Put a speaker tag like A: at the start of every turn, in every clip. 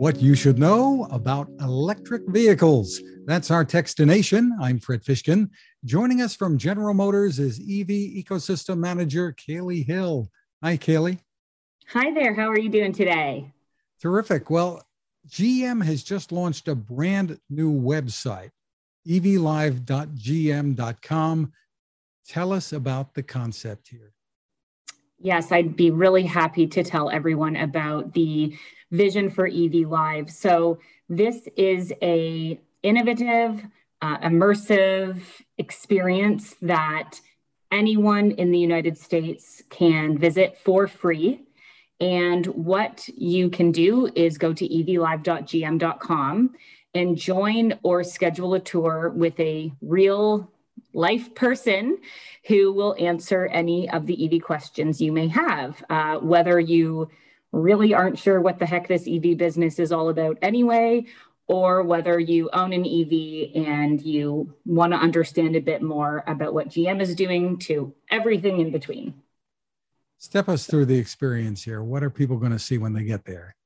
A: What you should know about electric vehicles. That's our Techstination. I'm Fred Fishkin. Joining us from General Motors is EV Ecosystem Manager Kaylee Hill. Hi, Kaylee.
B: Hi there. How are you doing today?
A: Terrific. Well, GM has just launched a brand new website, evlive.gm.com. Tell us about the concept here.
B: Yes, I'd be really happy to tell everyone about the vision for EV Live. So this is a innovative, uh, immersive experience that anyone in the United States can visit for free. And what you can do is go to evlive.gm.com and join or schedule a tour with a real life person who will answer any of the EV questions you may have. Uh, whether you really aren't sure what the heck this EV business is all about anyway, or whether you own an EV and you want to understand a bit more about what GM is doing to everything in between.
A: Step us through the experience here. What are people going to see when they get there?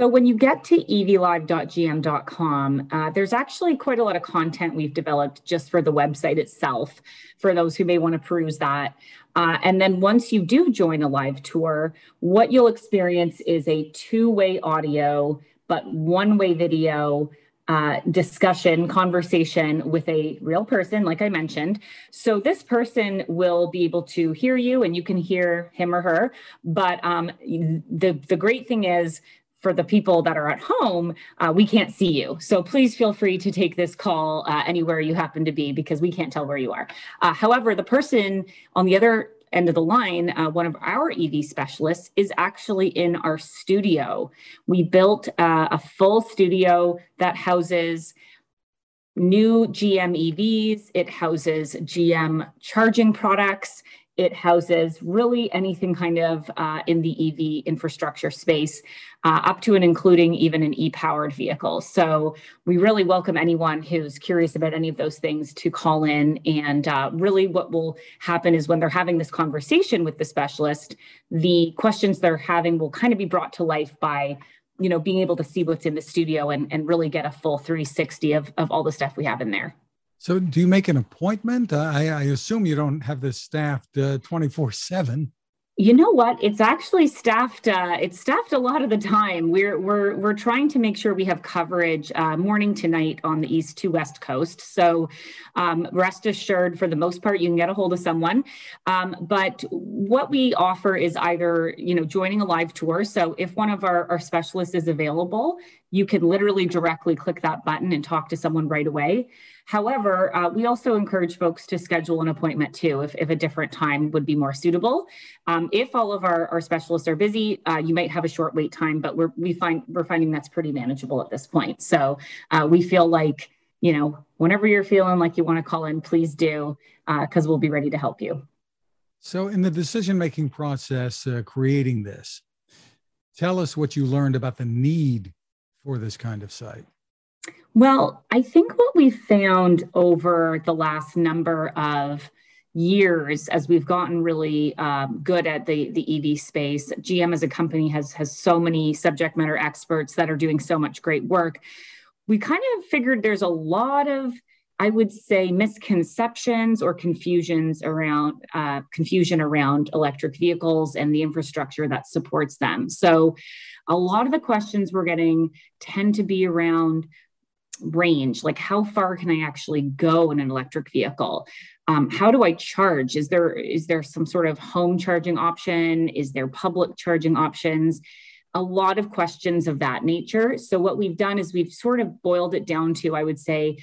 B: So when you get to evlive.gm.com, uh, there's actually quite a lot of content we've developed just for the website itself, for those who may want to peruse that. Uh, and then once you do join a live tour, what you'll experience is a two-way audio, but one-way video uh, discussion, conversation with a real person, like I mentioned. So this person will be able to hear you and you can hear him or her. But um, the, the great thing is for the people that are at home, uh, we can't see you. So please feel free to take this call uh, anywhere you happen to be because we can't tell where you are. Uh, however, the person on the other end of the line, uh, one of our EV specialists is actually in our studio. We built uh, a full studio that houses new GM EVs, it houses GM charging products, it houses really anything kind of uh, in the EV infrastructure space, uh, up to and including even an e-powered vehicle. So we really welcome anyone who's curious about any of those things to call in. And uh, really what will happen is when they're having this conversation with the specialist, the questions they're having will kind of be brought to life by you know, being able to see what's in the studio and, and really get a full 360 of, of all the stuff we have in there.
A: So, do you make an appointment? Uh, I, I, assume you don't have this staffed uh, 24 uh, 7.
B: You know what? It's actually staffed. Uh, it's staffed a lot of the time. We're we're we're trying to make sure we have coverage uh, morning to night on the east to west coast. So, um, rest assured, for the most part, you can get a hold of someone. Um, but what we offer is either you know joining a live tour. So, if one of our, our specialists is available, you can literally directly click that button and talk to someone right away. However, uh, we also encourage folks to schedule an appointment too, if, if a different time would be more suitable. Um, if all of our, our specialists are busy, uh, you might have a short wait time, but we're, we find, we're finding that's pretty manageable at this point. So uh, we feel like, you know, whenever you're feeling like you want to call in, please do, because uh, we'll be ready to help you.
A: So in the decision-making process, uh, creating this, tell us what you learned about the need for this kind of site.
B: Well, I think what we've found over the last number of years as we've gotten really um, good at the, the EV space, GM as a company has, has so many subject matter experts that are doing so much great work. We kind of figured there's a lot of I would say misconceptions or confusions around uh, confusion around electric vehicles and the infrastructure that supports them. So, a lot of the questions we're getting tend to be around range like how far can i actually go in an electric vehicle? Um, how do i charge? Is there is there some sort of home charging option? Is there public charging options? A lot of questions of that nature. So what we've done is we've sort of boiled it down to i would say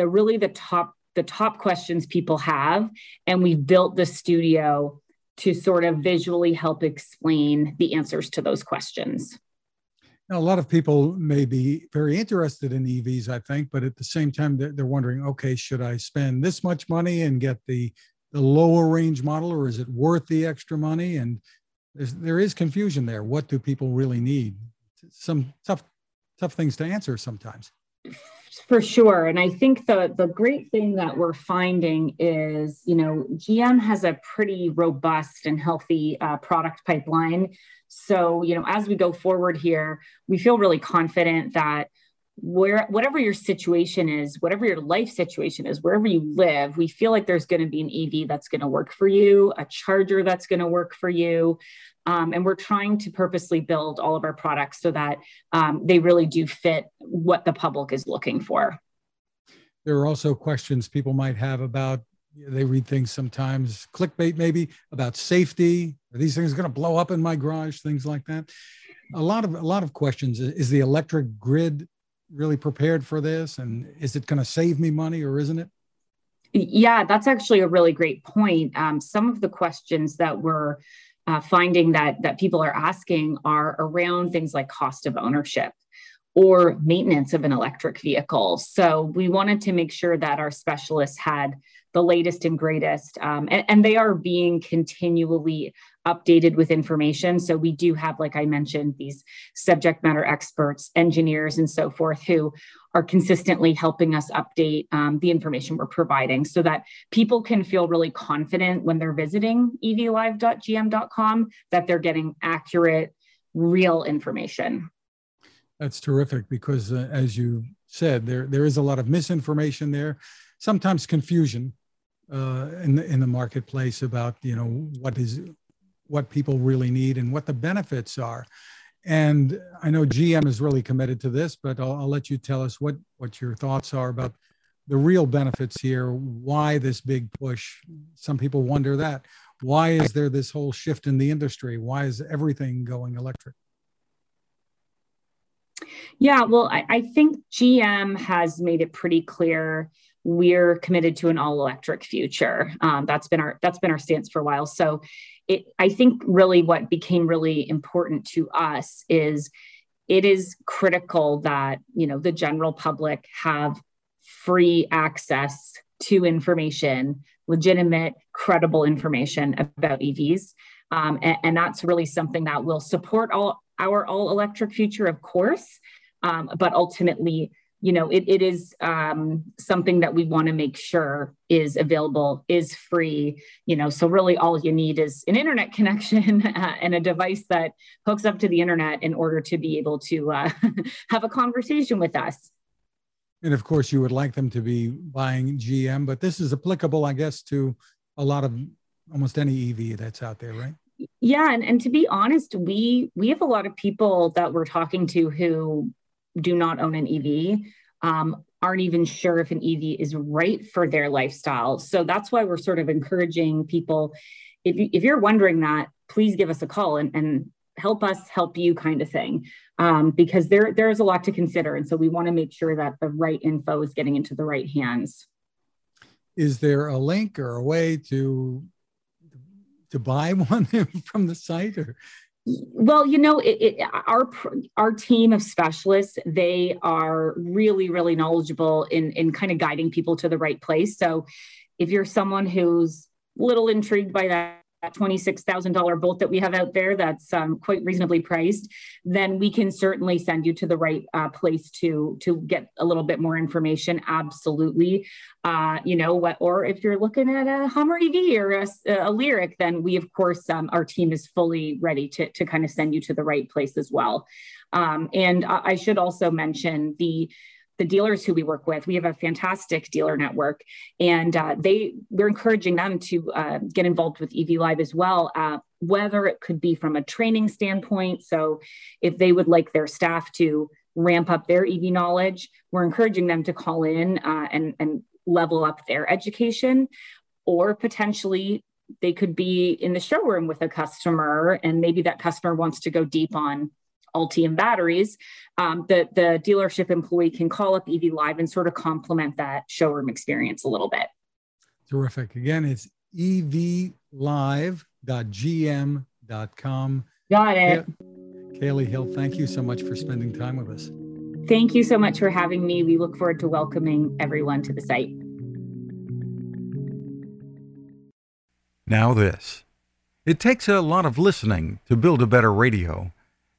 B: the really the top the top questions people have and we've built the studio to sort of visually help explain the answers to those questions
A: now, a lot of people may be very interested in EVs, I think, but at the same time, they're, they're wondering, okay, should I spend this much money and get the, the lower range model, or is it worth the extra money? And there's, there is confusion there. What do people really need? Some tough, tough things to answer sometimes
B: For sure. And I think the the great thing that we're finding is, you know, GM has a pretty robust and healthy uh, product pipeline. So, you know, as we go forward here, we feel really confident that where whatever your situation is, whatever your life situation is, wherever you live, we feel like there's going to be an EV that's going to work for you, a charger that's going to work for you. Um, and we're trying to purposely build all of our products so that um, they really do fit what the public is looking for.
A: There are also questions people might have about they read things sometimes clickbait maybe about safety are these things going to blow up in my garage things like that a lot of a lot of questions is the electric grid really prepared for this? And is it going to save me money or isn't it?
B: Yeah, that's actually a really great point. Um, some of the questions that we're uh, finding that that people are asking are around things like cost of ownership or maintenance of an electric vehicle. So we wanted to make sure that our specialists had the latest and greatest, um, and, and, they are being continually updated with information. So we do have, like I mentioned, these subject matter experts, engineers, and so forth who are consistently helping us update um, the information we're providing so that people can feel really confident when they're visiting evlive.gm.com that they're getting accurate, real information.
A: That's terrific because, uh, as you said, there there is a lot of misinformation there, sometimes confusion uh, in the in the marketplace about you know what is what people really need and what the benefits are. And I know GM is really committed to this, but I'll, I'll let you tell us what what your thoughts are about the real benefits here. Why this big push? Some people wonder that. Why is there this whole shift in the industry? Why is everything going electric?
B: Yeah, well, I, I, think GM has made it pretty clear we're committed to an all electric future. Um, that's been our that's been our stance for a while. So, it I think really what became really important to us is it is critical that you know the general public have free access to information, legitimate, credible information about EVs. Um, and, and, that's really something that will support all our all electric future, of course, um, but ultimately, you know, it, it is um, something that we want to make sure is available, is free, you know, so really all you need is an internet connection uh, and a device that hooks up to the internet in order to be able to uh, have a conversation with us.
A: And of course, you would like them to be buying GM, but this is applicable, I guess, to a lot of almost any EV that's out there, right?
B: yeah and, and to be honest we we have a lot of people that we're talking to who do not own an ev um, aren't even sure if an ev is right for their lifestyle. So that's why we're sort of encouraging people if, you, if you're wondering that please give us a call and, and help us help you kind of thing. Um, because there there's a lot to consider. And so we want to make sure that the right info is getting into the right hands.
A: Is there a link or a way to to buy one from the site or
B: well you know it, it, our our team of specialists they are really really knowledgeable in in kind of guiding people to the right place. So if you're someone who's a little intrigued by that $26,000 bolt that we have out there that's um, quite reasonably priced, then we can certainly send you to the right uh, place to to get a little bit more information. Absolutely. Uh, you know what, or if you're looking at a Hummer EV or a, a Lyriq, then we, of course, um, our team is fully ready to, to kind of send you to the right place as well. Um, and I should also mention the the dealers who we work with. We have a fantastic dealer network, and uh, they we're encouraging them to uh, get involved with EV Live as well. Uh, whether it could be from a training standpoint, so if they would like their staff to ramp up their EV knowledge, we're encouraging them to call in uh, and and level up their education, or potentially they could be in the showroom with a customer, and maybe that customer wants to go deep on Ultium batteries, um, the, the dealership employee can call up EV Live and sort of complement that showroom experience a little bit.
A: Terrific. Again, it's evlive.gm.com.
B: Got it.
A: Kaylee Hill, thank you so much for spending time with us.
B: Thank you so much for having me. We look forward to welcoming everyone to the site.
C: Now, this. It takes a lot of listening to build a better radio.